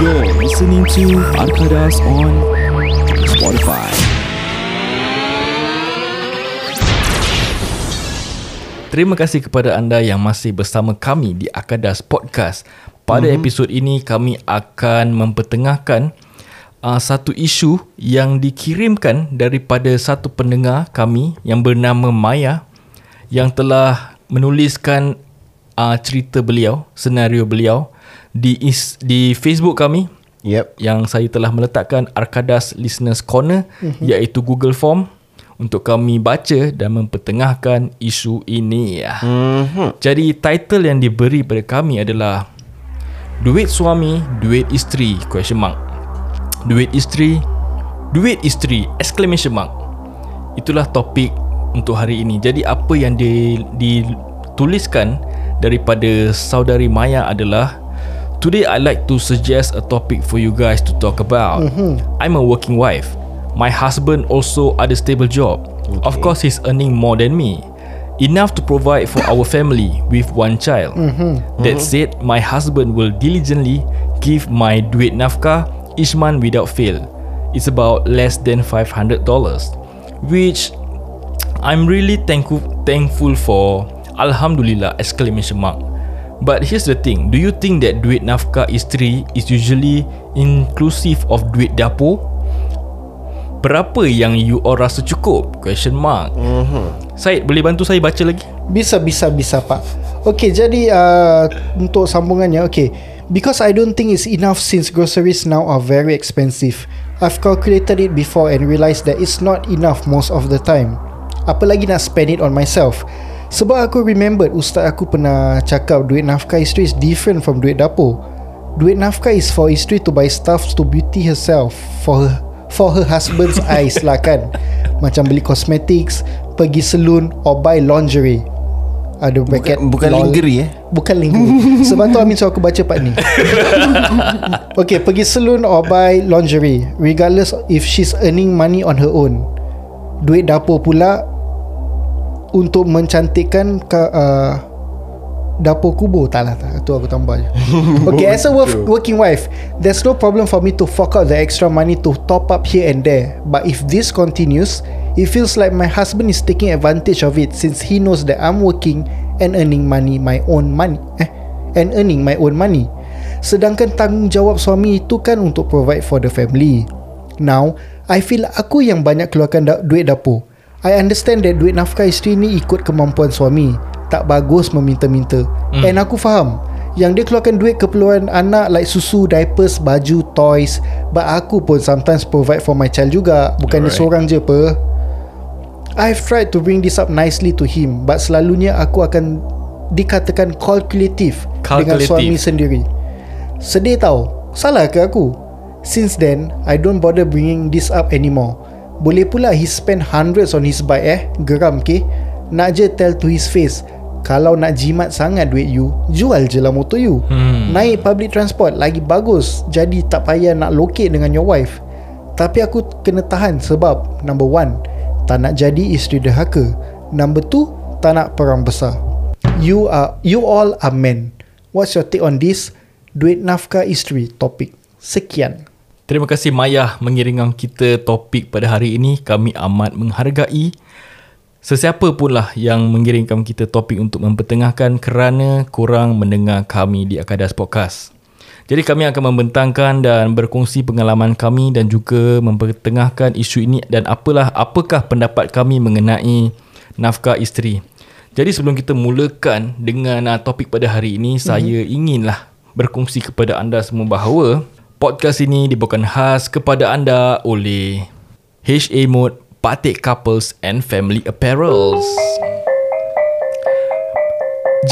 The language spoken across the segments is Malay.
You're listening to Arkadas on Spotify. Terima kasih kepada anda yang masih bersama kami di Akadas Podcast. Pada mm-hmm. episod ini kami akan mempertengahkan uh, satu isu yang dikirimkan daripada satu pendengar kami yang bernama Maya yang telah menuliskan uh, cerita beliau, senario beliau di is, di Facebook kami Yep. yang saya telah meletakkan Arkadas Listeners Corner mm-hmm. iaitu Google Form untuk kami baca dan mempertengahkan isu ini. Mm-hmm. Jadi title yang diberi pada kami adalah Duit suami, duit isteri question mark. Duit isteri, duit isteri exclamation mark. Itulah topik untuk hari ini. Jadi apa yang di, dituliskan daripada saudari Maya adalah Today I like to suggest a topic for you guys to talk about. Mm-hmm. I'm a working wife. My husband also ada stable job. Okay. Of course he's earning more than me. Enough to provide for our family with one child. Mm-hmm. That said, my husband will diligently give my duit nafkah each month without fail. It's about less than $500 which I'm really thankful thankful for. Alhamdulillah exclamation mark. But here's the thing, do you think that duit nafkah isteri is usually inclusive of duit dapur? Berapa yang you all rasa cukup? Question mark. Mm-hmm. Syed, boleh bantu saya baca lagi? Bisa bisa bisa pak Okay jadi uh, Untuk sambungannya Okay Because I don't think it's enough Since groceries now are very expensive I've calculated it before And realised that it's not enough Most of the time Apa lagi nak spend it on myself Sebab aku remembered Ustaz aku pernah cakap Duit nafkah isteri is different from duit dapur. Duit nafkah is for isteri to buy stuff To beauty herself For her For her husband's eyes lah kan. Macam beli cosmetics Pergi salon Or buy lingerie. Ada bracket Bukan, bukan lol. lingerie eh. Bukan lingerie. Sebab tu Amin suruh aku baca part ni. Okay pergi salon Or buy lingerie. Regardless if she's earning money on her own. Duit dapur pula Untuk mencantikkan ka, uh, Dapur kubur Tak lah tak. Tu aku tambah je. Okay as a work, working wife There's no problem for me to fork out the extra money To top up here and there. But if this continues It feels like my husband is taking advantage of it Since he knows that I'm working And earning money My own money Eh And earning my own money. Sedangkan tanggungjawab suami itu kan Untuk provide for the family. Now I feel aku yang banyak keluarkan da- duit dapur I understand that duit nafkah isteri ni ikut kemampuan suami. Tak bagus meminta-minta. Mm. And aku faham. Yang dia keluarkan duit keperluan anak Like susu, diapers, baju, toys. But aku pun sometimes provide for my child juga. Bukannya Alright. seorang je apa. I've tried to bring this up nicely to him. But selalunya aku akan Dikatakan calculative, Dengan Calculative. suami sendiri. Sedih tau. Salah ke aku? Since then I don't bother bringing this up anymore Boleh pula he spend hundreds on his bike eh? Geram ke Nak je tell to his face Kalau nak jimat sangat duit you Jual je lah motor you. Hmm. Naik public transport Lagi bagus. Jadi tak payah nak locate dengan your wife. Tapi aku kena tahan sebab Number one Tak nak jadi isteri derhaka. Number two Tak nak perang besar. You are You all are men. What's your take on this? Duit nafkah isteri Topik Sekian Terima kasih Maya mengirimkan kita topik pada hari ini. Kami amat menghargai sesiapa pun lah yang mengirimkan kita topik untuk mempertengahkan kerana kurang mendengar kami di Akadas Podcast. Jadi kami akan membentangkan dan berkongsi pengalaman kami dan juga mempertengahkan isu ini dan apalah apakah pendapat kami mengenai nafkah isteri. Jadi sebelum kita mulakan dengan uh, topik pada hari ini, mm-hmm. saya inginlah berkongsi kepada anda semua bahawa podcast ini dibawakan khas kepada anda oleh HA Mode Batik Couples and Family Apparels.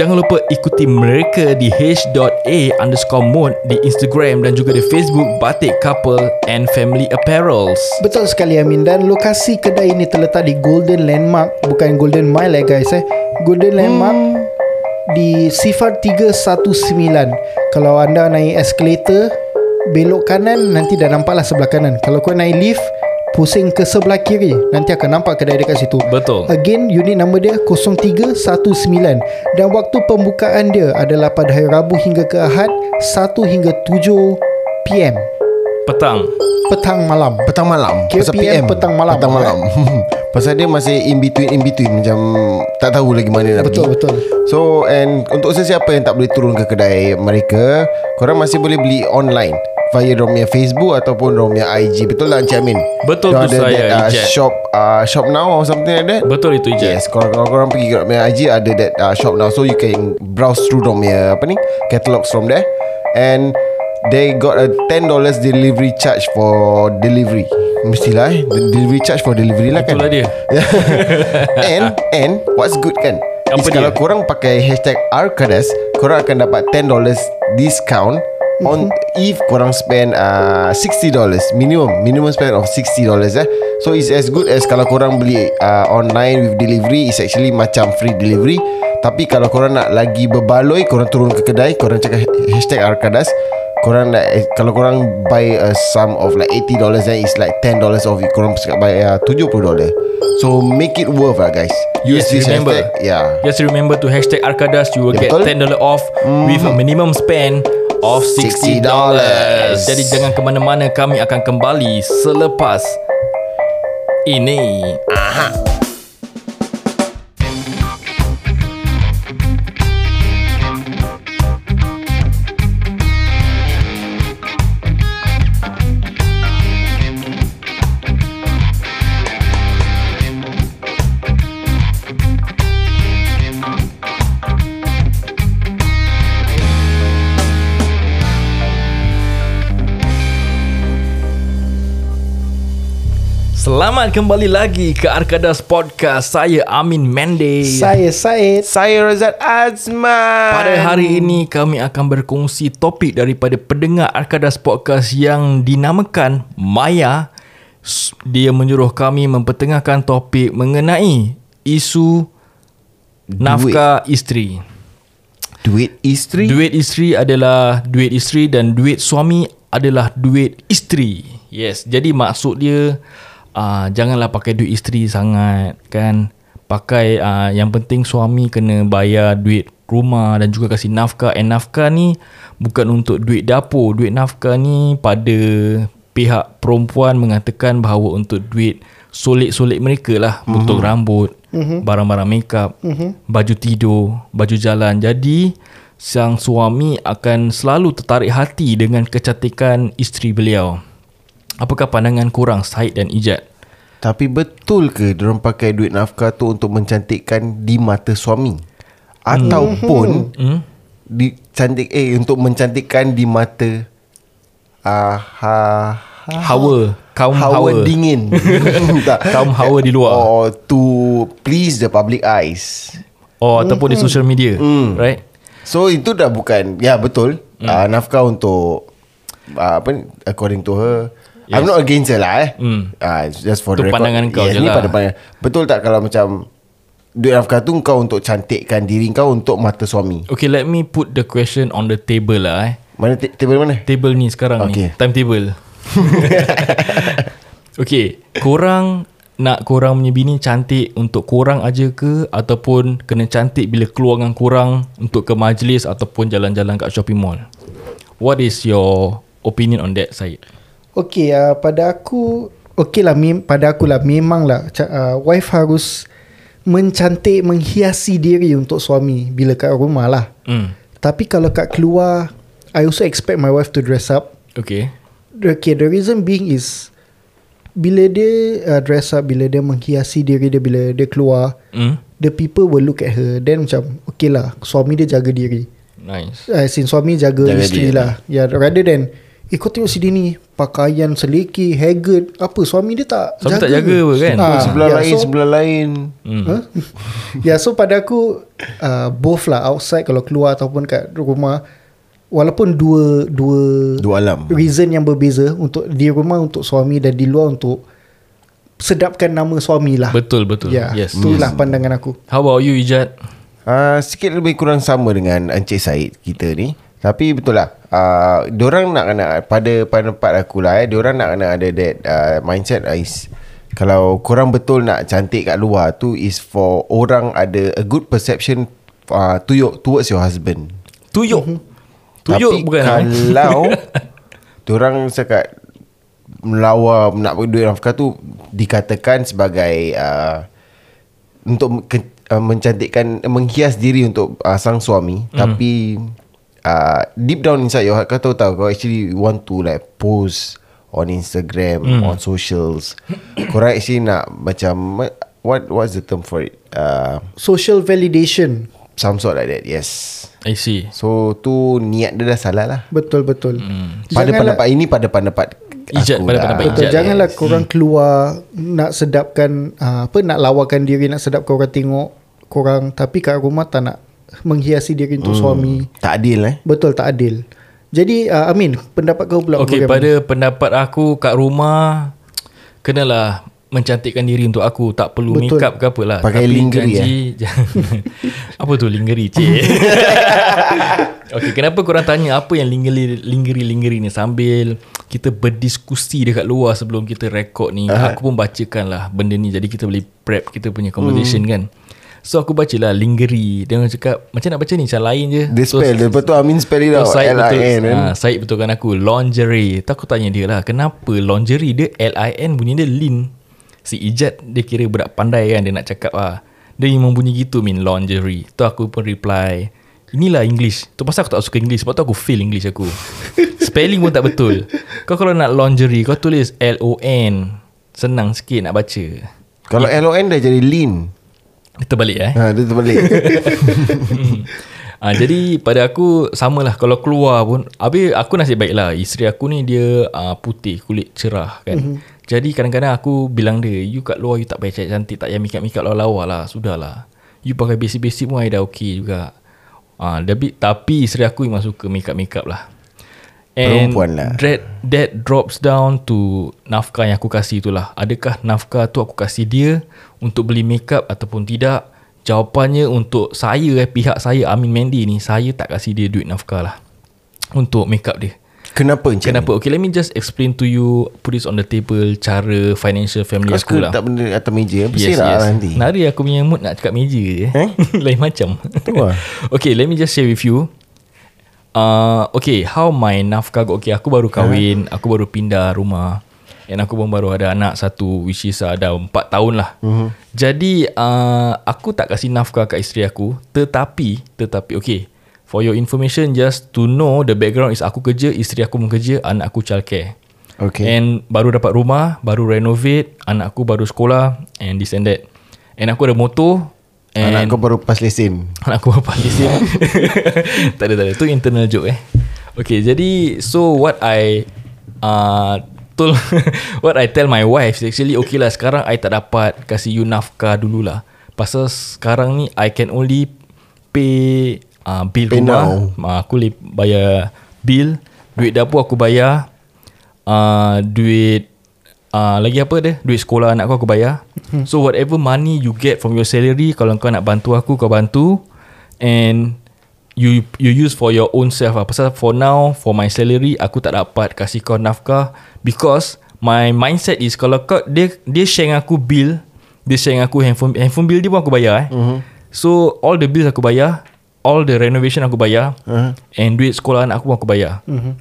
Jangan lupa ikuti mereka di h.a underscore mode di Instagram dan juga di Facebook Batik Couple and Family Apparels. Betul sekali Amin. Dan lokasi kedai ini terletak di Golden Landmark. Bukan Golden Mile eh guys eh. Golden Landmark Di sifar 319 Kalau anda naik escalator Belok kanan Nanti dah nampak lah sebelah kanan. Kalau kau naik lift Pusing ke sebelah kiri Nanti akan nampak kedai dekat situ. Betul. Again unit number dia 0319 Dan waktu pembukaan dia adalah pada hari Rabu hingga ke Ahad 1 hingga 7 PM Petang. Petang malam. Petang malam. Kira Pasal PM petang malam. Petang malam. Pasal dia masih in between In between. Macam Tak tahu lagi mana nak Betul pergi. betul. So and Untuk sesiapa yang tak boleh turun ke kedai mereka Korang masih boleh beli online. Via punya Facebook Ataupun punya IG Betul tak Encik Amin? Betul tu ada saya, that, uh. Shop uh, Shop now or something like that? Betul itu je Yes Kalau kalau korang pergi kat punya IG Ada that uh, shop now. So you can browse through punya Apa ni Catalogs from there. And They got a $10 delivery charge For delivery. Mestilah eh? The Delivery charge for delivery lah kan? Itulah dia. And And What's good kan? Apa is dia? Kalau korang pakai Hashtag Arkadas Korang akan dapat $10 Discount On If korang spend uh, $60 Minimum Minimum spend of $60 eh? So it's as good as Kalau korang beli uh, Online with delivery It's actually macam free delivery. Tapi kalau korang nak lagi berbaloi Korang turun ke kedai Korang cakap Hashtag Arkadas Korang nak eh, Kalau korang buy a sum of like $80 Then it's like $10 off Korang cakap buy uh, $70 So make it worth lah guys. Use Yes, this remember. hashtag. Yeah. Just remember to hashtag Arkadas You will Ya, get betul. $10 off With a minimum spend Of $60 $60. Jadi jangan ke mana-mana Kami akan kembali Selepas Ini Selamat kembali lagi ke Arkadas Podcast Saya Amin Mendes Saya Said Saya Razat Azman Pada hari ini kami akan berkongsi topik daripada pendengar Arkadas Podcast yang dinamakan Maya. S- Dia menyuruh kami mempertengahkan topik mengenai isu nafkah isteri. Duit isteri Duit isteri adalah duit isteri dan duit suami adalah duit isteri. Yes, jadi maksud dia uh, janganlah pakai duit isteri sangat kan. Pakai uh, yang penting suami kena bayar duit rumah dan juga kasih nafkah. And nafkah ni bukan untuk duit dapur. Duit nafkah ni pada pihak perempuan mengatakan bahawa untuk duit solik-solik mereka lah. Mm-hmm. Untuk rambut, mm-hmm. barang-barang makeup, mm-hmm. baju tidur, baju jalan. Jadi sang suami akan selalu tertarik hati dengan kecantikan isteri beliau. Apakah pandangan kurang Said dan Ijat? Tapi betul ke Diorang pakai duit nafkah tu Untuk mencantikkan Di mata suami Ataupun Hmm? di cantik eh untuk mencantikkan di mata ah ha, ha, Hawa, kaum hawa, hawa. dingin tak Kaum hawa di luar. or to please the public eyes Oh, ataupun di social media, Hmm. right? so itu dah bukan ya betul hmm. uh, nafkah untuk uh, apa according to her yes. I'm not against her lah eh Hmm. uh, just for Itu the record pandangan kau yes, je lah. pada pandangan betul tak kalau macam duit nafkah tu kau untuk cantikkan diri kau untuk mata suami Okay, let me put the question on the table lah eh. mana t- table mana Table ni sekarang Okay. ni, timetable. okay, korang nak korang punya bini cantik untuk korang aja ke ataupun kena cantik bila keluar dengan korang untuk ke majlis ataupun jalan-jalan kat shopping mall? What is your opinion on that, Syed? Okay uh, pada aku Okay lah mem- pada aku lah Memang lah uh, Wife harus Mencantik Menghiasi diri Untuk suami Bila kat rumah lah Hmm. Tapi kalau kat keluar I also expect my wife to dress up Okay. Okay the reason being is Bila dia uh, dress up Bila dia menghiasi diri dia Bila dia keluar Hmm. The people will look at her Then macam Okay lah Suami dia jaga diri Nice. As in suami jaga, Jaga isteri dia. lah yeah, rather than Eh kau tengok sini ni Pakaian seleki Haggard Apa suami dia tak Suami jaga tak jaga apa kan? Ah, sebelah yeah, lain so, sebelah lain Hmm. huh? Ya so pada aku uh, Both lah Outside kalau keluar Ataupun kat rumah Walaupun dua Dua dua alam Reason yang berbeza Untuk di rumah Untuk suami Dan di luar untuk Sedapkan nama suami lah Betul betul. Ya Yes. Itulah pandangan aku How about you Ijat? Uh, sikit lebih kurang sama dengan Encik Said kita ni. Tapi betul lah. Uh, diorang nak kena pada pendapat aku lah eh. Diorang nak kena ada that uh, mindset is kalau korang betul nak cantik kat luar tu is for orang ada a good perception uh, to your, towards your husband. Tuyuk. Mhm. Tuyuk Tapi bukan? eh? kalau Diorang cakap Melawar Nak duit nafkah tu Dikatakan sebagai uh, Untuk ke, uh, mencantikkan Menghias diri untuk uh, sang suami mm. Tapi uh, Deep down inside your heart Kau tahu tahu Kau actually want to like Post On Instagram mm. On socials Korang actually nak Macam What What's the term for it uh, Social validation. Some sort like that Yes I see So tu Niat dia dah salah lah Betul betul. Hmm. Pada pendapat ini Pada pendapat Ijat, pada lah. pendapat Betul Ijat, janganlah yes. korang keluar nak sedapkan uh, apa nak lawakan diri nak sedap korang tengok korang tapi kat rumah tak nak menghiasi diri untuk Hmm. suami. Tak adil eh Betul tak adil. Jadi uh, Amin pendapat kau pula Okay bagaimana? pada pendapat aku Kat rumah Kenalah Mencantikkan diri untuk aku Tak perlu Betul. make up ke apa lah Pakai Tapi lingerie, janji, Apa tu lingerie cik Okay kenapa korang tanya Apa yang lingerie Lingerie-lingerie ni Sambil Kita berdiskusi Dekat luar Sebelum kita rekod ni uh Aku pun bacakan lah Benda ni Jadi kita boleh prep Kita punya conversation Hmm. kan So aku baca lah Lingerie Dia orang cakap Macam nak baca ni Macam lain je. Dia so, spell Lepas tu Amin spell it So out betul. L-I-N kan? Ha, Syed betulkan aku. Lingerie. Tu aku tanya dia lah Kenapa lingerie dia L-I-N bunyi dia Lin. Si Ijat Dia kira budak pandai kan Dia nak cakap lah Dia memang bunyi gitu min Lingerie. Tu aku pun reply Inilah English. Tu pasal aku tak suka English Sebab tu aku fail English aku. Spelling pun tak betul. Kau kalau nak lingerie Kau tulis L-O-N Senang sikit nak baca. Kalau L-O-N dah jadi Lin Kita balik eh? Ha, Dia terbalik. Ah, jadi pada aku samalah kalau keluar pun Habis aku nasib baik lah Isteri aku ni dia uh, putih Kulit cerah kan. Mm-hmm. Jadi kadang-kadang aku bilang dia You kat luar you tak payah cantik Tak payah make-up-make lawa lah Sudahlah. You pakai basic-basic pun I dah okay juga. Ah, tapi, tapi isteri aku memang suka make-up-make lah And Perempuan lah. that, that drops down to nafkah yang aku kasih tu lah. Adakah nafkah tu aku kasih dia Untuk beli makeup ataupun tidak? Jawapannya untuk saya eh, Pihak saya Amin Mendy ni Saya tak kasih dia duit nafkah lah Untuk makeup dia. Kenapa macam Kenapa? Okay let me just explain to you Put this on the table Cara financial family Kau aku lah. tak benda atas meja Bersihlah yes, nanti? Nari aku punya mood nak cakap meja je Eh? Lain macam. Tu lah. Okay let me just share with you uh, Okay how my nafkah got Okay? Aku baru kahwin Aku baru pindah rumah. And aku pun baru ada anak satu Which is uh, dah 4 tahun lah. Uh-huh. Jadi uh, Aku tak kasih nafkah kat isteri aku. Tetapi Tetapi okay. For your information Just to know The background is Aku kerja Isteri aku pun kerja Anak aku childcare. Okay. And baru dapat rumah Baru renovate Anak aku baru sekolah And this and that. And aku ada motor And Anak kau baru pas lesen Anak aku apa lesen Tak ada tak ada. Itu internal joke eh. Okay jadi So what I uh, Told What I tell my wife Actually okay lah Sekarang I tak dapat Kasih you nafkah dululah. Pasal sekarang ni I can only Pay uh, Bill Pay rumah. uh, Aku boleh bayar Bill. Duit dapur aku bayar. Uh, Duit uh, Lagi apa dia? Duit sekolah anak aku aku bayar. So whatever money you get From your salary Kalau kau nak bantu aku Kau bantu. And You you use for your own self lah. Pasal for now For my salary Aku tak dapat Kasih kau nafkah. Because My mindset is Kalau kau Dia dia share dengan aku bill Dia share dengan aku handphone Handphone bill dia pun aku bayar eh. Uh-huh. So all the bills aku bayar All the renovation aku bayar uh-huh. And duit sekolah anak aku pun aku bayar. Uh-huh.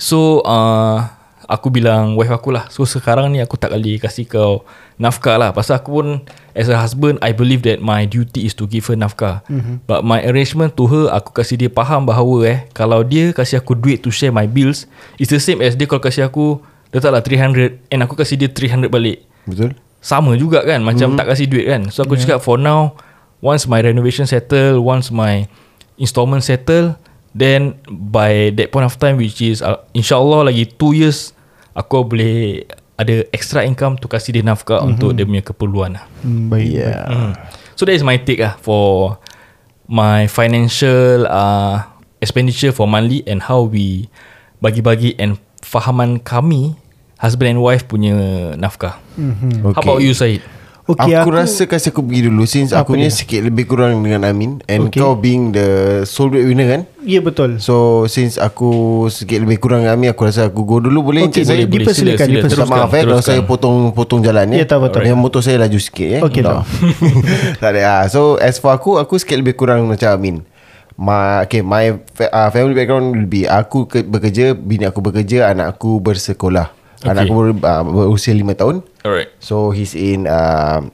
So uh, Aku bilang wife aku lah So sekarang ni aku tak kali kasih kau Nafkah lah Pasal aku pun As a husband I believe that my duty is to give her nafkah mm-hmm. But my arrangement to her Aku kasih dia faham bahawa eh Kalau dia kasih aku duit to share my bills It's the same as dia kalau kasih aku Letaklah 300 And aku kasih dia 300 balik Betul sama juga kan Macam mm. tak kasih duit kan So aku yeah. cakap for now Once my renovation settle Once my installment settle Then by that point of time Which is uh, InsyaAllah lagi 2 years Aku boleh Ada extra income To kasih dia nafkah mm-hmm. Untuk dia punya keperluan lah Hmm, baik. Yeah mm. So that is my take lah For My financial uh, Expenditure for monthly And how we Bagi-bagi And fahaman kami Husband and wife punya nafkah Mhm. okay. How about you Syed? Okay, aku, aku rasa kasi aku pergi dulu Since aku ni dia? sikit lebih kurang dengan Amin And Okay. kau being the sole breadwinner kan Ya betul. So since aku sikit lebih kurang dengan Amin Aku rasa aku go dulu boleh Okay, saya boleh, dipersilakan, Sila, sila. dipersilakan. Minta maaf eh Kalau saya potong-potong jalan Ya, tak betul. Yang motor saya laju sikit eh Okay, Minta tak. ada ah. So as for aku Aku sikit lebih kurang macam Amin my okay my fa- uh, family background will be aku ke, bekerja, bini aku bekerja, anak aku bersekolah. Okay. Anak aku ber, uh, berusia 5 tahun. Alright. So he's in uh,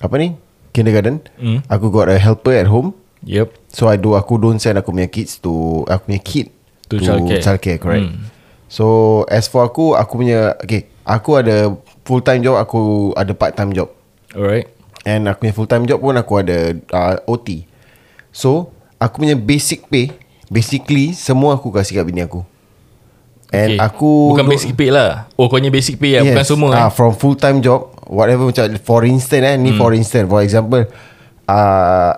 apa ni? Kindergarten. Mm. Aku got a helper at home. Yep. So I do aku don't send aku punya kids to aku punya kid To childcare. childcare correct. Mm. So as for aku aku punya okay, aku ada full time job, aku ada part time job. Alright. And aku punya full time job pun aku ada uh, OT. So aku punya basic pay basically semua aku kasih kat bini aku. And Okay. aku Bukan basic pay lah. Oh kau punya basic pay lah Bukan semua ah, eh? From full time job Whatever macam For instance eh Ni for instance. For example uh,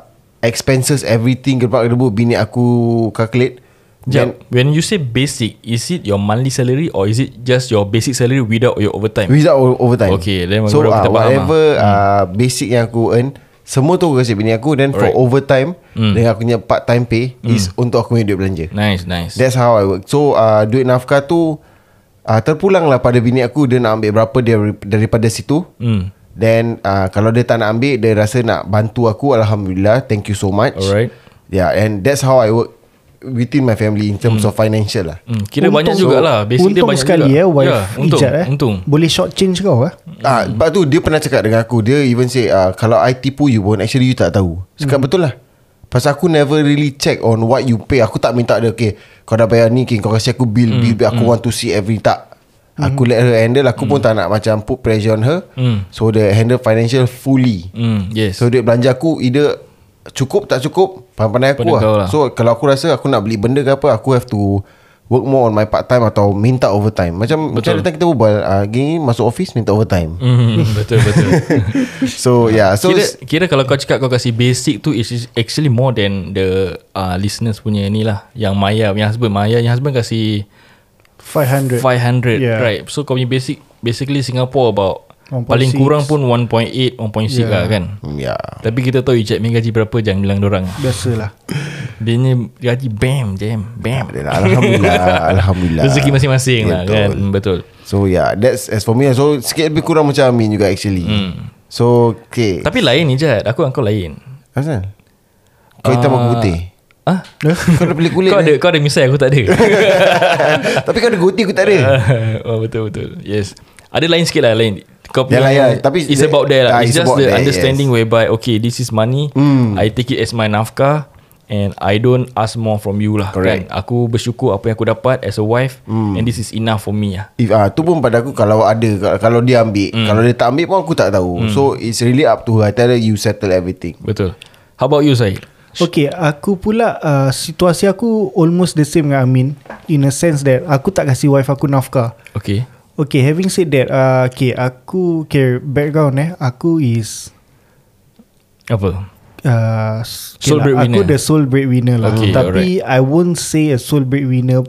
Expenses Everything Gerbak gerbu Bini aku calculate Then Jap, when you say basic, is it your monthly salary or is it just your basic salary without your overtime? Without overtime. Okay, then So uh, whatever uh, Basic yang aku earn Semua tu aku kasih bini aku Then for Alright. overtime Mm. Dengan aku punya part time pay Is untuk aku punya duit belanja Nice, nice. That's how I work So uh, duit nafkah tu uh, Terpulang lah pada bini aku Dia nak ambil berapa dia daripada situ Hmm. Then uh, Kalau dia tak nak ambil Dia rasa nak bantu aku Alhamdulillah Thank you so much Alright. Yeah and that's how I work Within my family In terms of financial lah. Hmm, kira banyak jugalah. Basic dia untung banyak sekali juga. eh wife ya, untung, Ijat eh. untung. Boleh short change kau eh? Ah, Sebab tu dia pernah cakap dengan aku Dia even say uh, Kalau I tipu you pun Actually you tak tahu. Cakap betul lah. Pasal aku never really check On what you pay. Aku tak minta dia Okay Kau dah bayar ni okay, Kau kasih aku bill, bill, bill Aku want to see every Tak. Aku let her handle. Aku pun tak nak macam Put pressure on her. Hmm. So dia handle financial fully. Hmm, yes. So duit belanja aku Either Cukup tak cukup Pandai-pandai aku Pada kau lah. lah. So kalau aku rasa Aku nak beli benda ke apa Aku have to Work more on my part time Atau minta overtime Macam Macam datang kita berbual uh, Gini masuk office Minta overtime Hmm, betul betul. So yeah So kira, kira kalau kau cakap kau kasih basic tu is actually more than the uh, listeners punya ni lah. Yang Maya, yang husband Maya, yang husband kasih 500 500 Yeah. right. So kau punya basic basically Singapore about 1.6. paling kurang pun 1.8, 1.6 Yeah. lah kan. Yeah Tapi kita tahu Ijat punya gaji berapa jangan bilang orang. Biasalah Dia ni gaji bam jam bam. Alhamdulillah Alhamdulillah Rezeki masing-masing lah Betul. kan. Betul. So yeah That's as for me So sikit lebih kurang macam Amin juga actually Hmm. So okay Tapi lain Ijat, aku dengan kau lain. Asal Kau hitam aku putih Ah, Kau ada beli kulit kau ada eh? kau ada misai aku tak ada. Tapi kau ada goatee aku tak ada oh betul betul. Yes. Ada lain sikit lah lain. Kau Yalah, punya ya, tapi it's the- about there ah, lah. It's, it's just the there, understanding whereby okay, this is money. Hmm. I take it as my nafkah and I don't ask more from you lah. Correct. Kan? Aku bersyukur apa yang aku dapat as a wife and this is enough for me lah. If ah tu pun pada aku kalau ada kalau- dia ambil, Hmm. kalau dia tak ambil pun aku tak tahu. So it's really up to her. I tell her you settle everything. Betul. How about you Syed? Okay aku pula uh, Situasi aku Almost the same dengan Amin In a sense that Aku tak kasih wife aku nafkah Okay. Okay having said that uh, Okay aku Okay background eh Aku is Apa? uh, okay Sole lah, breadwinner. Aku the sole breadwinner lah Okay, Tapi I won't say a sole breadwinner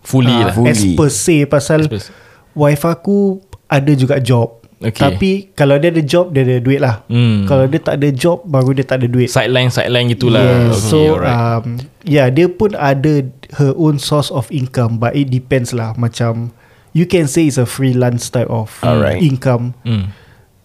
Fully uh, lah. full- As Fully. per se Pasal As per se. Wife aku Ada juga job Okay. Tapi Kalau dia ada job Dia ada duit lah Hmm. Kalau dia tak ada job Baru dia tak ada duit Sideline sideline gitulah. Yes. Okay, so alright. um, yeah, dia pun ada her own source of income, but it depends lah. Macam you can say it's a freelance type of Alright. income. Hmm.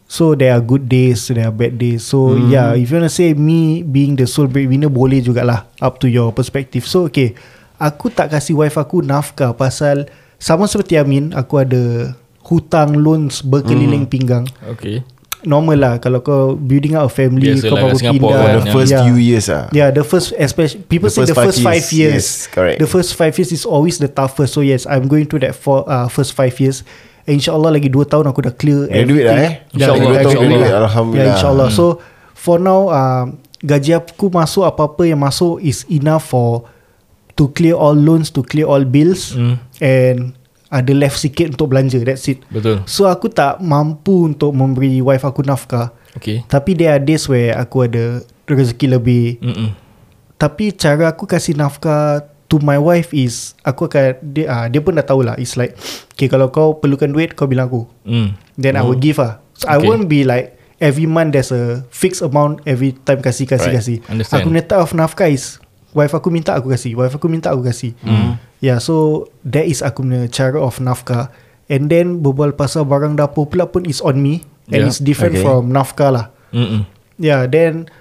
So there are good days, there are bad days. So Hmm. yeah, if you wanna say me being the sole breadwinner boleh jugalah up to your perspective. So okay, aku tak kasih wife aku nafkah pasal sama seperti Amin, aku ada hutang loans berkeliling Hmm. pinggang. Okay. Normal lah kalau kau building up a family, Biasalah kau baru Singapore pindah. kan, The first Yeah. few years ah. Yeah, the first especially people The say first the five first five years, years. yes, correct. The first five years is always the toughest. So yes, I'm going through that for uh, first five years. And InsyaAllah lagi dua tahun aku dah clear. Ada duit lah eh. everything. InsyaAllah, Yeah, Alhamdulillah. Yeah, insyaAllah. So for now, um, gaji aku masuk apa-apa yang masuk is enough for to clear all loans, to clear all bills, Hmm. and ada left sikit untuk belanja. That's it. Betul. So aku tak mampu untuk memberi wife aku nafkah. Okay. Tapi there are days where aku ada rezeki lebih. Mm-mm. Tapi cara aku kasih nafkah to my wife is aku akan dia uh, dia pun dah tahulah it's like okay kalau kau perlukan duit kau bilang aku Mm. then I will give ah so I Okay. won't be like every month there's a fixed amount every time kasih kasih Right. kasih Understand. aku punya type of nafkah is wife aku minta aku kasih wife aku minta aku kasih Mm. Yeah so that is aku punya cara of nafkah and then berbual pasal barang dapur pula pun is on me and Yeah. it's different Okay. from nafkah lah Mm-mm. Yeah, then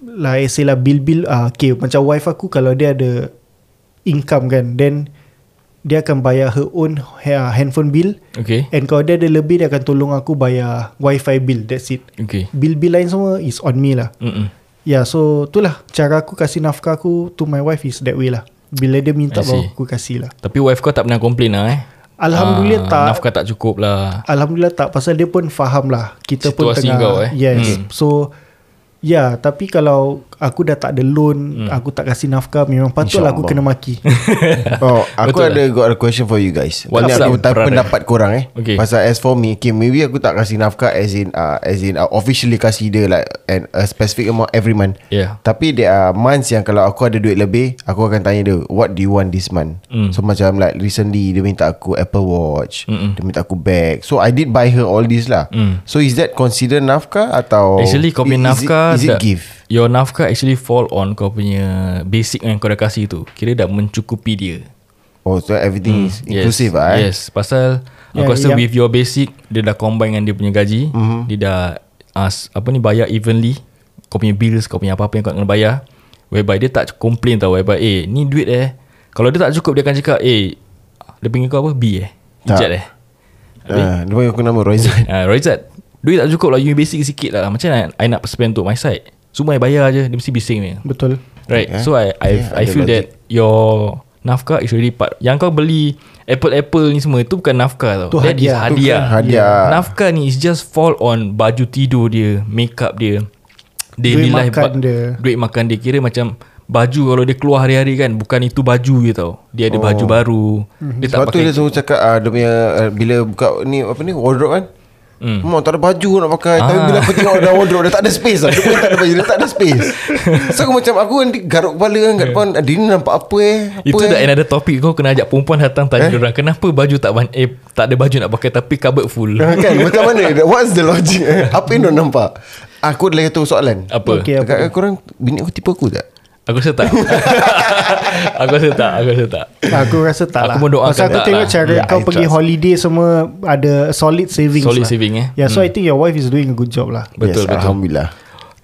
Like say lah Bil-bil uh, Okay macam wife aku Kalau dia ada Income kan Then Dia akan bayar her own uh, Handphone bill Okay And kalau dia ada lebih Dia akan tolong aku bayar Wifi bill That's it Okay Bill-bill lain semua Is on me lah Mm-mm. Yeah, so Itulah Cara aku kasih nafkah aku To my wife is that way lah Bila dia minta baru aku kasih lah. Tapi wife kau tak pernah complain lah eh? Alhamdulillah Ah, tak. Nafkah tak cukup lah. Alhamdulillah tak. Pasal dia pun faham lah. Kita pun Situasi tengah kau, eh? Yes. Hmm. So Ya Tapi kalau Aku dah tak ada loan Aku tak kasih nafkah Memang patutlah aku kena maki Oh, aku Betul ada got a question for you guys. What's Ini aku tak pendapat korang eh. Okay. Pasal as for me, okay, maybe aku tak kasih nafkah as in uh, as in uh, officially kasih dia like and a specific amount every month. Yeah. Tapi there are months yang kalau aku ada duit lebih, aku akan tanya dia, what do you want this month? Mm. So macam like recently dia minta aku Apple Watch, Mm-mm. dia minta aku bag. So I did buy her all this lah. Mm. So is that consider nafkah atau Actually kau punya is nafkah it, is it give? Your nafkah actually fall on kau punya basic yang kau dah kasih tu. Kira dah mencukupi dia. Oh, so everything is inclusive ah. eh? Yes. Pasal Yeah, Aku rasa yang- with your basic Dia dah combine dengan dia punya gaji. Mm-hmm. Dia dah as, Apa ni bayar evenly. Kau punya bills Kau punya apa-apa yang kau kena bayar. Whereby dia tak complain tau. Whereby eh ni duit eh. Kalau dia tak cukup Dia akan cakap Eh Dia panggil kau apa? B eh. Ijat eh. Ah, dia panggil aku nama Roizat. uh, Roizat. Duit tak cukup lah. You basic sikit lah. Macam mana I nak spend untuk my side Semua I bayar je Dia mesti bising ni. Betul. Right Okay. So I I, Okay, I feel logic. that Your Nafkah is really part. Yang kau beli Apple-apple ni semua Itu bukan nafkah tau. Tu That is hadiah. Tu hadiah kan hadiah. Nafkah ni is just fall on Baju tidur dia Makeup dia Daily Duit life makan ba- dia. Duit makan dia. Kira macam Baju kalau dia keluar hari-hari kan Bukan itu baju je tau. Dia ada baju baru. Dia tak Sebab tu pakai dia selalu cakap uh, Dia punya uh, Bila buka ni Apa ni Wardrobe kan Hmm. Hmm. tak ada baju nak pakai ah. Tapi Ah. bila aku tengok dalam wardrobe Dia tak ada space lah Dia tak ada baju Dia tak ada space So aku macam Aku nanti garuk kepala kan Kat depan Dia ni nampak apa eh apa Itu eh? dah another topic Kau kena ajak perempuan datang Tanya eh? orang Kenapa baju tak ban- Eh tak ada baju nak pakai Tapi cupboard full Ah, kan macam mana What's the logic eh? Apa yang dia nampak Aku ada lagi satu soalan Apa Okay, apa Dekat korang Bini aku tipu aku tak Aku rasa tak Aku rasa tak Aku rasa tak Aku rasa tak Aku lah mendoakan Pasal aku tak tengok lah. cara Yeah, kau I pergi trust. holiday semua Ada solid savings Solid lah. saving, eh? Yeah so I think your wife is doing a good job lah Betul yes, betul Alhamdulillah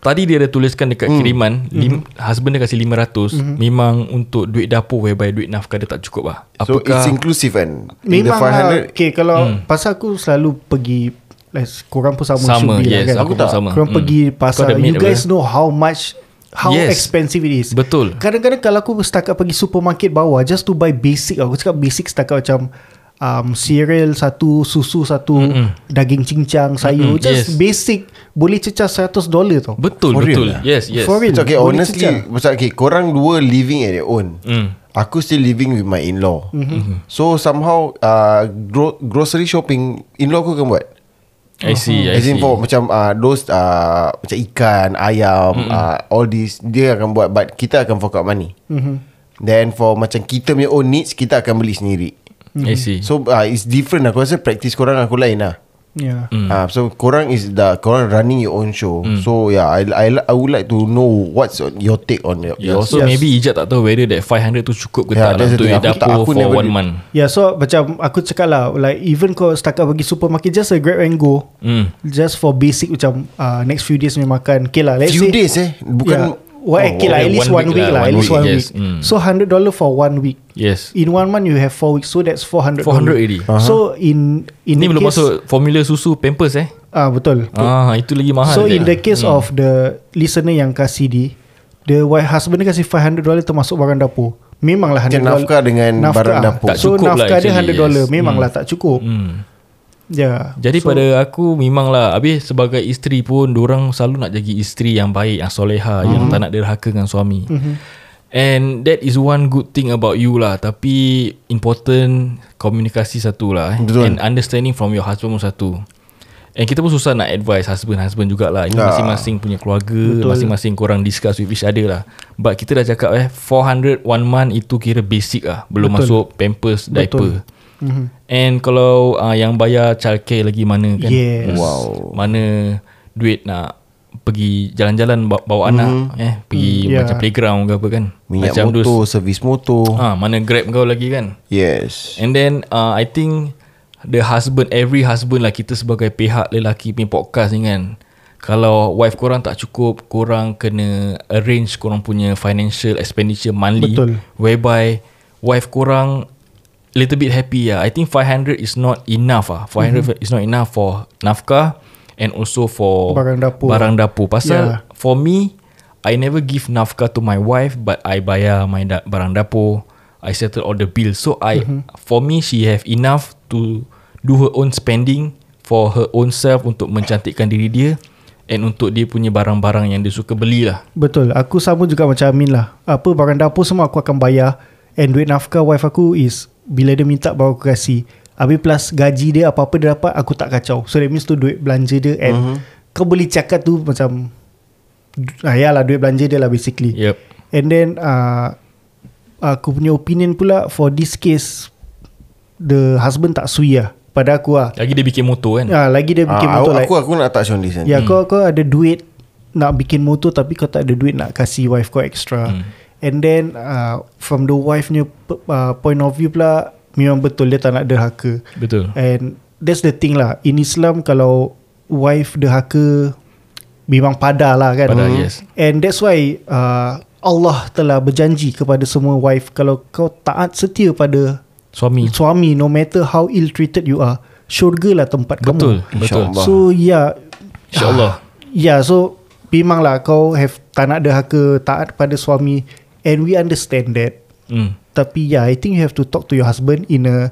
Tadi dia ada tuliskan dekat kiriman lim, Husband dia kasih 500 Memang untuk duit dapur Whereby duit nafkah dia tak cukup lah So Apakah it's inclusive kan In Memang lah 500 Okay kalau hmm. Pasal aku selalu pergi like, Korang pun sama Sama be yes lah, kan? Aku pun sama Korang Hmm. pergi pasar You guys apa? know how much How Yes. expensive it is Betul Kadang-kadang kalau aku setakat pergi supermarket bawah Just to buy basic Aku cakap basic setakat macam um, Cereal satu Susu satu Mm-mm. Daging cincang Sayur Mm-mm, Just yes. basic Boleh cecah 100 dolar tau Betul For real betul lah? Yes yes For real. It's okay Boleh honestly cecah. Pasal okay Korang dua living at their own Hmm. Aku still living with my in-law Mhm. mm-hmm. So somehow uh, gro- Grocery shopping In-law aku akan buat I see I As see. in for macam uh, Those uh, Macam ikan Ayam mm-hmm. uh, All this Dia akan buat But kita akan fork out money. Mhm. Then for macam Kita punya own needs Kita akan beli sendiri. I see. So uh, it's different. Aku rasa practice korang Aku lain lah Yeah. Mm. Uh, so korang is the korang running your own show. Mm. So yeah, I, I I would like to know what's your take on your, Yeah, so Yes. maybe Ijat tak tahu whether that 500 tu cukup ke Yeah, tak lah untuk duit Aku tak- dapur aku for never one did- month. Yeah so macam Aku cakap lah Like even kau setakat pergi supermarket Just a grab and go Hmm. Just for basic macam uh, Next few days punya makan Okay lah let's few say days eh, bukan yeah. Well, okay lah, at least one one week, week lah, lah, at one least week, one yes. week. Mm. So hundred dollar for one week. Yes. In one month you have four weeks, so that's four hundred. 400 already. Uh-huh. So in in Ini the belum masuk formula susu Pampers eh. Ah betul. Ah itu lagi mahal. so in the case Hmm. of the listener yang kasih di, the wife husband dia kasih five hundred dollar termasuk barang dapur. Memanglah hundred nafkah dengan barang dapur. Tak so cukup lah nafkah dia actually, hundred dollar. yes. Memanglah Hmm. tak cukup. Hmm. Ya. Jadi so, pada aku memanglah Habis sebagai isteri pun Diorang selalu nak jadi isteri yang baik Yang soleha Yang Mhm. tak nak derhaka dengan suami And that is one good thing about you lah Tapi Important Komunikasi satu lah eh. Betul. And understanding from your husband pun satu And kita pun susah nak advise Husband-husband jugalah Ini Ya. masing-masing punya keluarga Betul. Masing-masing korang discuss with each other lah But kita dah cakap eh 400 one month Itu kira basic lah Belum Betul. masuk pampers, diaper Betul. And kalau uh, yang bayar childcare lagi mana kan Yes. Wow. Mana duit nak pergi jalan-jalan bawa, bawa anak eh pergi Hmm, yeah. macam playground ke apa kan Minyak macam motor, servis motor. ha mana grab kau lagi kan Yes. and then uh, I think the husband every husband lah kita sebagai pihak lelaki punya podcast ni kan Kalau wife korang tak cukup Korang kena arrange Korang punya financial expenditure monthly Betul. Whereby Wife korang Little bit happy lah I think 500 is not enough ah. 500 mm-hmm. is not enough for nafkah And also for Barang dapur. Barang dapur Pasal Yeah. for me I never give nafkah to my wife But I bayar my da- barang dapur I settle all the bills So I mm-hmm. For me she have enough To do her own spending For her own self Untuk mencantikkan diri dia And untuk dia punya barang-barang Yang dia suka beli lah Betul Aku sama juga macam Amin lah Apa barang dapur semua aku akan bayar And duit nafkah wife aku is Bila dia minta baru aku kasih Habis plus gaji dia Apa-apa dia dapat Aku tak kacau So that means tu duit belanja dia And uh-huh. Kau boleh cakap tu macam ah, Yalah duit belanja dia lah basically Yep And then uh, Aku punya opinion pula For this case The husband tak sui lah Pada aku lah Lagi dia bikin motor kan ah, Lagi dia bikin Ah, motor aku, like aku aku nak touch on this kan. Ya kau kau ada duit nak bikin motor tapi kau tak ada duit nak kasih wife kau extra. Hmm. And then uh, from the wife punya uh, point of view pula memang betul dia tak nak derhaka. Betul And that's the thing lah. In Islam kalau wife derhaka memang pada lah kan. Pada, yes. And that's why uh, Allah telah berjanji kepada semua wife kalau kau taat setia pada Suami suami no matter how ill treated you are, syurga lah tempat Betul kamu. Betul InsyaAllah. So yeah InsyaAllah Ya yeah, so Memanglah kau have Tak nak derhaka Taat pada suami And we understand that hmm. Tapi yeah I think you have to talk to your husband In a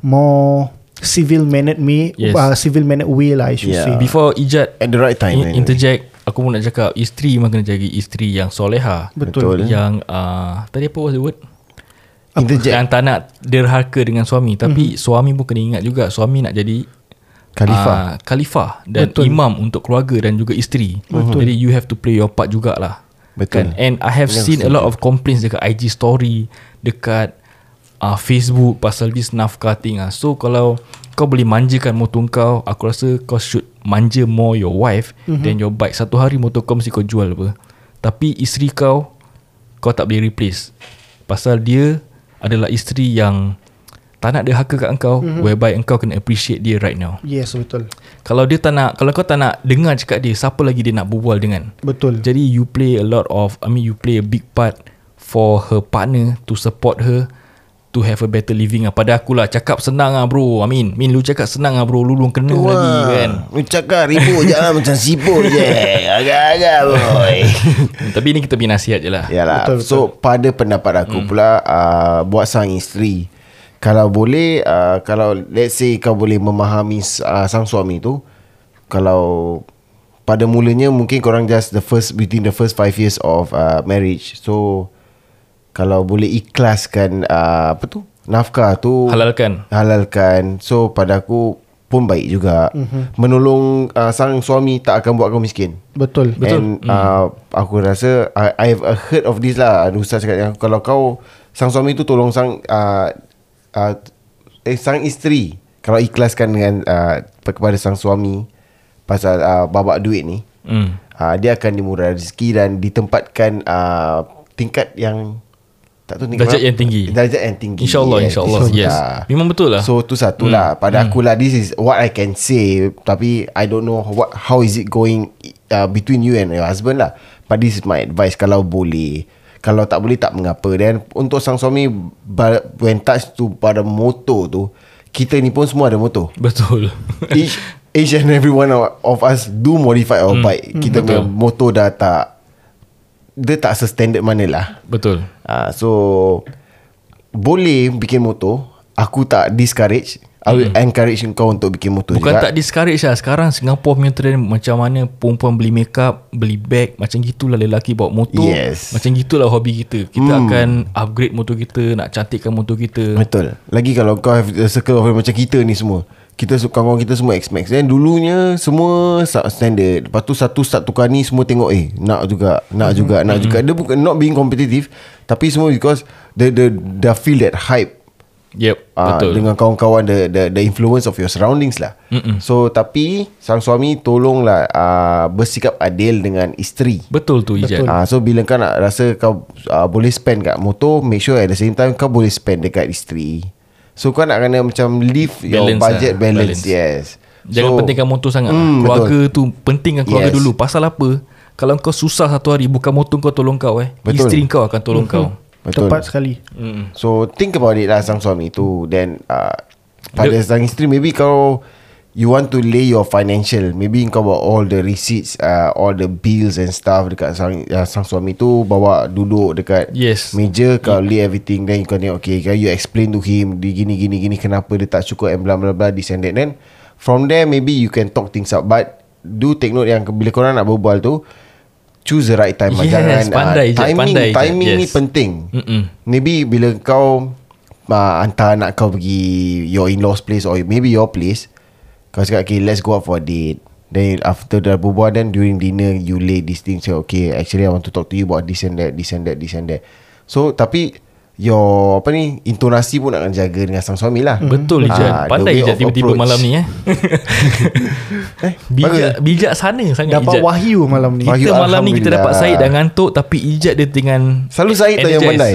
More Civil mannered me Yes. uh, Civil mannered way lah I should Yeah. say Before Ijat At the right time. in, anyway. interject Aku pun nak cakap Isteri memang kena jaga Isteri yang soleha Betul, Betul. Yang uh, Tadi apa was the word Interject. Yang tak nak derhaka dengan suami Tapi suami pun kena ingat juga Suami nak jadi Khalifah. uh, Khalifah Dan Betul. imam untuk keluarga Dan juga isteri Betul. Jadi you have to play your part jugalah Betul. kan? And I have seen a lot of complaints Dekat IG story Dekat uh, Facebook Pasal this nafkah thing ah. So kalau Kau boleh manjakan motor kau Aku rasa kau should Manja more your wife mm-hmm. Than your bike Satu hari motor kau mesti kau jual apa Tapi isteri kau Kau tak boleh replace Pasal dia Adalah isteri yang Tak nak derhaka kat engkau mm-hmm. Whereby engkau kena appreciate dia right now Yes betul Kalau dia tak nak Kalau kau tak nak Dengar cakap dia Siapa lagi dia nak berbual dengan Betul jadi you play a lot of I mean you play a big part for her partner to support her to have a better living lah. Pada aku lah cakap senang lah bro. I mean, Min lu cakap senang lah bro. Lu belum kena Tu lagi lah. kan. Lu cakap ribut je lah Macam sibuk je Agak-agak boy Tapi ni kita punya nasihat je lah. Yalah Betul, betul, So pada pendapat aku hmm. pula uh, Buat sang isteri Kalau boleh uh, Kalau let's say kau boleh memahami uh, Sang suami tu Kalau Pada mulanya mungkin korang just The first Between the first five years of uh, marriage. So Kalau boleh ikhlaskan uh, Apa tu? Nafkah tu Halalkan. Halalkan. So pada aku Pun baik juga. Mm-hmm. Menolong uh, Sang suami Tak akan buat kau miskin. Betul. Betul. And uh, aku rasa I, I have uh, heard of this lah. Ada ustaz cakap yang Kalau kau Sang suami tu tolong sang uh, uh, Eh sang isteri Kalau ikhlaskan dengan uh, Kepada sang suami Pasal uh, babak duit ni Hmm. uh, Dia akan dimurah rezeki Dan ditempatkan uh, Tingkat yang Tak tahu tingkat Darjat yang tinggi. Darjat yang tinggi InsyaAllah, insyaAllah. Yes. Ah. Memang betul lah. So tu satu lah Pada aku lah This is what I can say Tapi I don't know what How is it going uh, Between you and your husband lah But this is my advice Kalau boleh Kalau tak boleh tak mengapa. Dan untuk sang suami When touch tu Pada motor tu Kita ni pun semua ada motor. Betul. Each Each and every one of, us Do modify our bike. Kita punya motor dah tak Dia tak se-standard mana lah betul. Uh, so boleh bikin motor, aku tak discourage. I will encourage kau untuk bikin motor Bukan juga. tak discourage lah Sekarang Singapore punya trend Macam mana Perempuan beli makeup Beli bag Macam gitulah lelaki bawa motor Yes. Macam gitulah hobi kita Kita hmm. akan upgrade motor kita Nak cantikkan motor kita Betul. Lagi kalau kau have a circle of macam kita ni semua. Kita su- kawan-kawan kita semua X-Max Dan dulunya Semua standard Lepas tu satu start tukar ni Semua tengok Eh nak juga Nak juga Nak juga Dia bukan Not being competitive Tapi semua because The the the feel that hype Yep Ah, Betul dengan kawan-kawan the, the the influence of your surroundings lah. Mm-mm. So tapi sang suami tolonglah uh, bersikap adil dengan isteri. Betul tu Ijat Betul. Ah so bila kau nak rasa kau uh, boleh spend kat motor, make sure at the same time kau boleh spend dekat isteri. So kau nak kena macam live your Balance budget lah, balance, balance. yes. Jangan So- pentingkan motor sangat Hmm, mm, Keluarga tu Pentingkan keluarga Yes. dulu Pasal apa Kalau kau susah satu hari Bukan motor kau tolong kau eh Betul. Isteri kau akan tolong kau Betul. Tepat sekali. Mm. So think about it lah sang suami tu. Then uh, pada sang isteri maybe kau you want to lay your financial. Maybe kau bawa all the receipts uh, all the bills and stuff dekat sang uh, sang suami tu bawa duduk dekat Yes. meja kau lay everything. Then kau tengok okay can you explain to him di gini gini gini kenapa dia tak cukup and blah blah blah this and that. Then from there maybe you can talk things out. But do take note yang bila korang nak berbual tu choose the right time Yes, jangan pandai je, timing pandai je. timing ni Yes. penting Mm-mm. Maybe bila kau uh, Hantar anak kau pergi Your in-laws place Or maybe your place Kau cakap okay Let's go out for a date Then after dah berbual Then during dinner You lay this thing Say okay Actually I want to talk to you About this and that This and that This and that So tapi Your Apa ni Intonasi pun nak kena jaga Dengan sang suami lah. Betul Ah, Ijat. the Pandai Ijat of tiba-tiba approach. malam ni eh. Eh Bijak bijak sana sangat Dapat Ijat. wahyu malam ni. Wahyu. Kita malam ni kita dapat. Syed dah ngantuk Tapi Ijat dia dengan Selalu saya tu yang pandai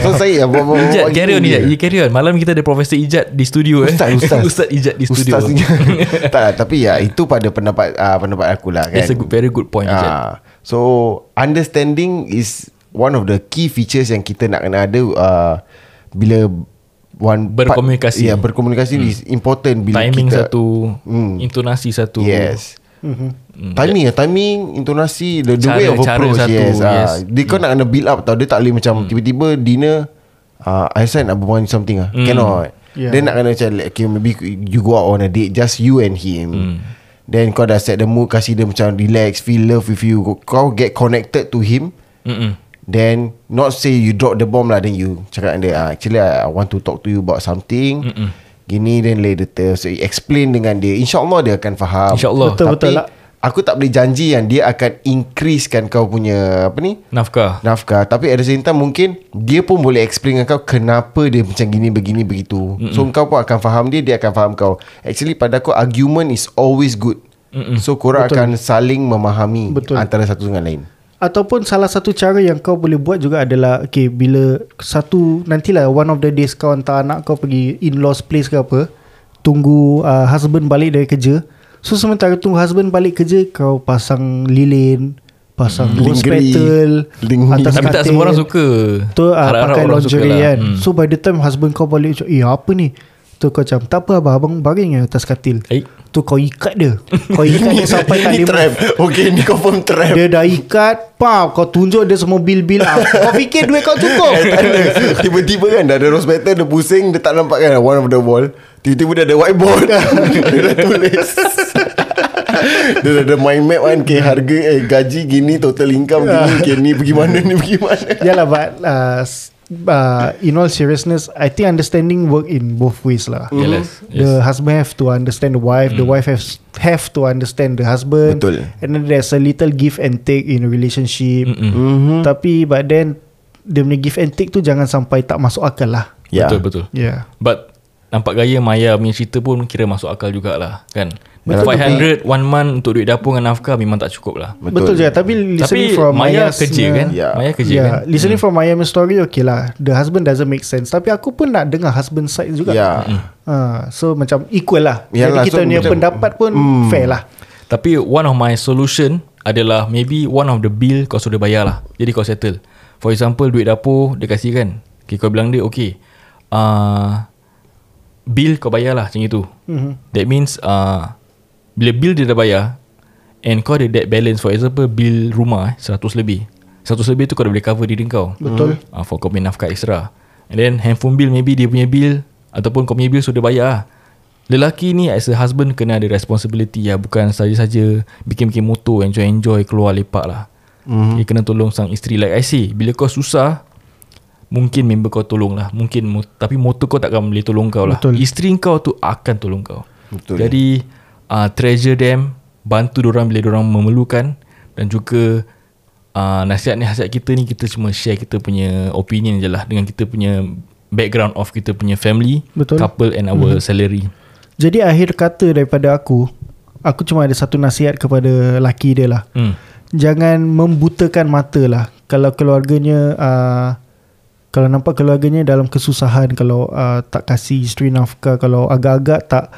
So saya yang buat- Ijat carry on Ijat. Je. Carry on. Malam kita ada Profesor Ijat di studio eh. Ustaz Ustaz. Ustaz Ijat di studio. Ustaz. Tak lah, Tapi ya Itu pada pendapat uh, Pendapat aku lah kan That's a good, very good point Ijat. Ah, so understanding is one of the key features yang kita nak kena ada uh, bila one Berkomunikasi. Part, ya, berkomunikasi hmm. is important bila Timing kita satu Hmm. Intonasi satu Yes. Mm, Timing ya, timing, intonasi, the, the Cara- way of cara approach. satu, yes. Ah, yes. dia kau nak kena build up tau. Dia tak boleh macam tiba-tiba dinner uh, I said nak berbual something ah. Mm. Cannot. Yeah. Dia nak kena macam like, okay, maybe you go out on a date just you and him. Mm. Then kau dah set the mood Kasih dia macam relax Feel love with you Kau get connected to him Mm-mm. Then Not say you drop the bomb lah Then you Cakap dengan dia ah, Actually I, I want to talk to you About something Mm-mm. Gini then lay the terms So explain dengan dia InsyaAllah dia akan faham InsyaAllah. Betul, Tapi betul lah. Aku tak boleh janji yang Dia akan increasekan kau punya Apa ni Nafkah Nafkah Tapi at the same time Mungkin Dia pun boleh explain dengan kau Kenapa dia macam gini Begini begitu Mm-mm. So kau pun akan faham dia Dia akan faham kau Actually pada aku Argument is always good Mm-mm. So korang Betul. akan saling memahami Betul. Antara satu dengan lain Ataupun salah satu cara yang kau boleh buat juga adalah Okay bila satu Nantilah one of the days kau hantar anak kau pergi in-laws place ke apa Tunggu uh, husband balik dari kerja So sementara tunggu husband balik kerja Kau pasang lilin Pasang Hmm. rose petal. Atas Tapi tak katil. semua orang suka Tu uh, Harap-harap pakai lingerie lah. kan Hmm. So by the time husband kau balik Eh apa ni Tu kau macam Tak apa abang Abang baring je atas katil. Eh. Tu kau ikat dia. Kau ikat dia sampai tak Ni boleh trap Okay ni confirm trap. Dia dah ikat Pam Kau tunjuk dia semua bil-bil ah. Kau fikir duit kau cukup. Eh, tak ada. Tiba-tiba kan Dah ada rose petal Dia pusing Dia tak nampak kan One of the wall. Tiba-tiba dia ada whiteboard. Dia dah tulis. Dia dah ada mind map kan Okay harga eh, Gaji gini Total income gini Okay ni pergi mana Ni pergi mana. Yalah but uh, uh, In all seriousness I think understanding work in both ways lah. Yes, The husband have to understand the wife The wife have have to understand the husband Betul. And then there's a little give and take In a relationship. Mm-mm. mm-hmm. Tapi but then Dia punya give and take tu Jangan sampai tak masuk akal lah. Ya. Betul betul. Yeah But Nampak gaya Maya punya cerita pun Kira masuk akal jugalah Kan Betul, 500 one month Untuk duit dapur dengan nafkah Memang tak cukup lah Betul, je Tapi listening Tapi from Maya Maya's kerja kan Ya. Maya kerja yeah, kan listening from Maya punya story okay lah. The husband doesn't make sense. Tapi aku pun nak dengar husband side juga. Ya Ha, so macam equal lah. Yalah, Jadi kita so punya macam- pendapat pun Hmm. fair lah. Tapi one of my solution Adalah maybe one of the bill Kau sudah bayar lah Jadi kau settle For example duit dapur Dia kasih kan okay, Kau bilang dia okay uh, Bill kau bayar lah Macam itu. Mhm. That means uh, Bila bill dia dah bayar And kau ada debt balance For example Bill rumah eh, 100 lebih. 100 lebih tu kau dah boleh cover diri kau. Betul. uh, For kau punya nafkah extra And then handphone bill Maybe dia punya bill Ataupun kau punya bill sudah bayar lah. Lelaki ni as a husband Kena ada responsibility lah. Bukan saja-saja Bikin-bikin motor Enjoy-enjoy Keluar lepak lah. Mm-hmm. Dia kena tolong sang isteri. Like I say Bila kau susah Mungkin member kau tolong lah Mungkin Tapi motor kau takkan boleh tolong kau lah Betul. Isteri kau tu akan tolong kau Betul. Jadi uh, Treasure them Bantu orang bila orang memerlukan Dan juga uh, Nasihat-nasihat kita ni Kita cuma share kita punya Opinion je lah Dengan kita punya Background of kita punya family Betul. Couple and our mm-hmm. salary Jadi akhir kata daripada aku, aku cuma ada satu nasihat kepada laki dia lah. hmm. Jangan membutakan mata lah. Kalau keluarganya uh, kalau nampak keluarganya dalam kesusahan, kalau uh, tak kasih isteri nafkah, kalau agak-agak tak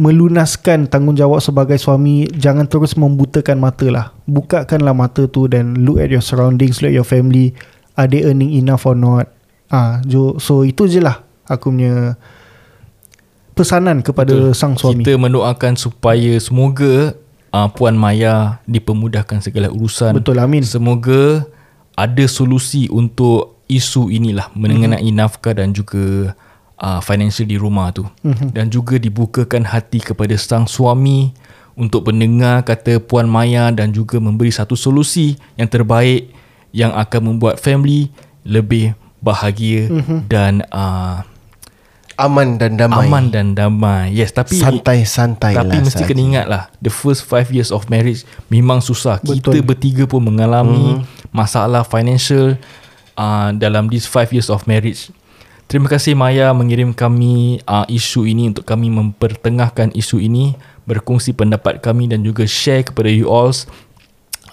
melunaskan tanggungjawab sebagai suami jangan terus membutakan mata lah. Bukakanlah mata tu dan look at your surroundings look at your family. Are they earning enough or not? Ah jo, so itu je lah aku punya pesanan kepada Betul. sang suami. Kita mendoakan supaya semoga uh, Puan Maya dipermudahkan segala urusan. betul amin. Semoga ada solusi untuk isu inilah mengenai mm-hmm. nafkah dan juga uh, financial di rumah tu. Mm-hmm. Dan juga dibukakan hati kepada sang suami untuk mendengar kata Puan Maya dan juga memberi satu solusi yang terbaik yang akan membuat family lebih bahagia mm-hmm. dan uh, Aman dan damai aman dan damai. Yes, tapi Santai-santai tapi lah mesti saja. kena ingat lah The first five years of marriage Memang susah Betul. Kita bertiga pun mengalami Masalah financial uh, Dalam this five years of marriage Terima kasih Maya mengirim kami uh, isu ini untuk kami mempertengahkan isu ini, berkongsi pendapat kami dan juga share kepada you all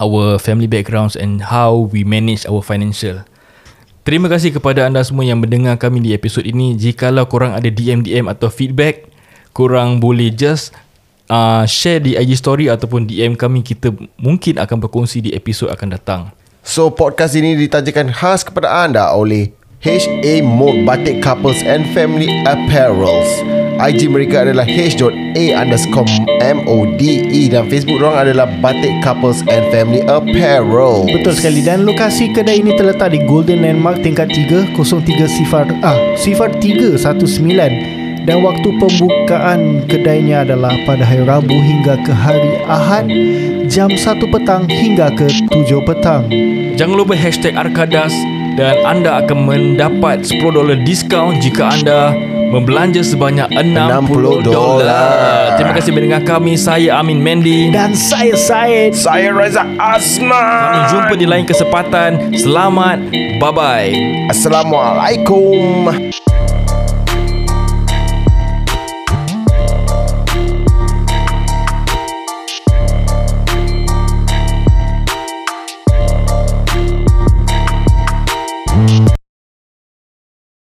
our family backgrounds and how we manage our financial. Terima kasih kepada anda semua yang mendengar kami di episod ini. Jikalau korang ada DM-DM atau feedback, korang boleh just uh, share di IG story ataupun DM kami. Kita mungkin akan berkongsi di episod akan datang. So podcast ini ditajakan khas kepada anda oleh HA Mode Batik Couples and Family Apparels. IG mereka adalah h.a underscore M-O-D-E Dan Facebook orang adalah Batik Couples and Family Apparel Betul sekali. Dan lokasi kedai ini terletak di Golden Landmark tingkat 3 03 sifar ah sifar 319 dan waktu pembukaan kedainya adalah pada hari Rabu hingga ke hari Ahad jam 1 petang hingga ke 7 petang. Jangan lupa hashtag Arkadas dan anda akan mendapat $10 diskaun jika anda membelanja sebanyak $60. $60. Terima kasih mendengar kami. Saya Amin Mendy. Dan saya Syed Saya Reza Azman Kami jumpa di lain kesempatan. Selamat. Bye-bye. Assalamualaikum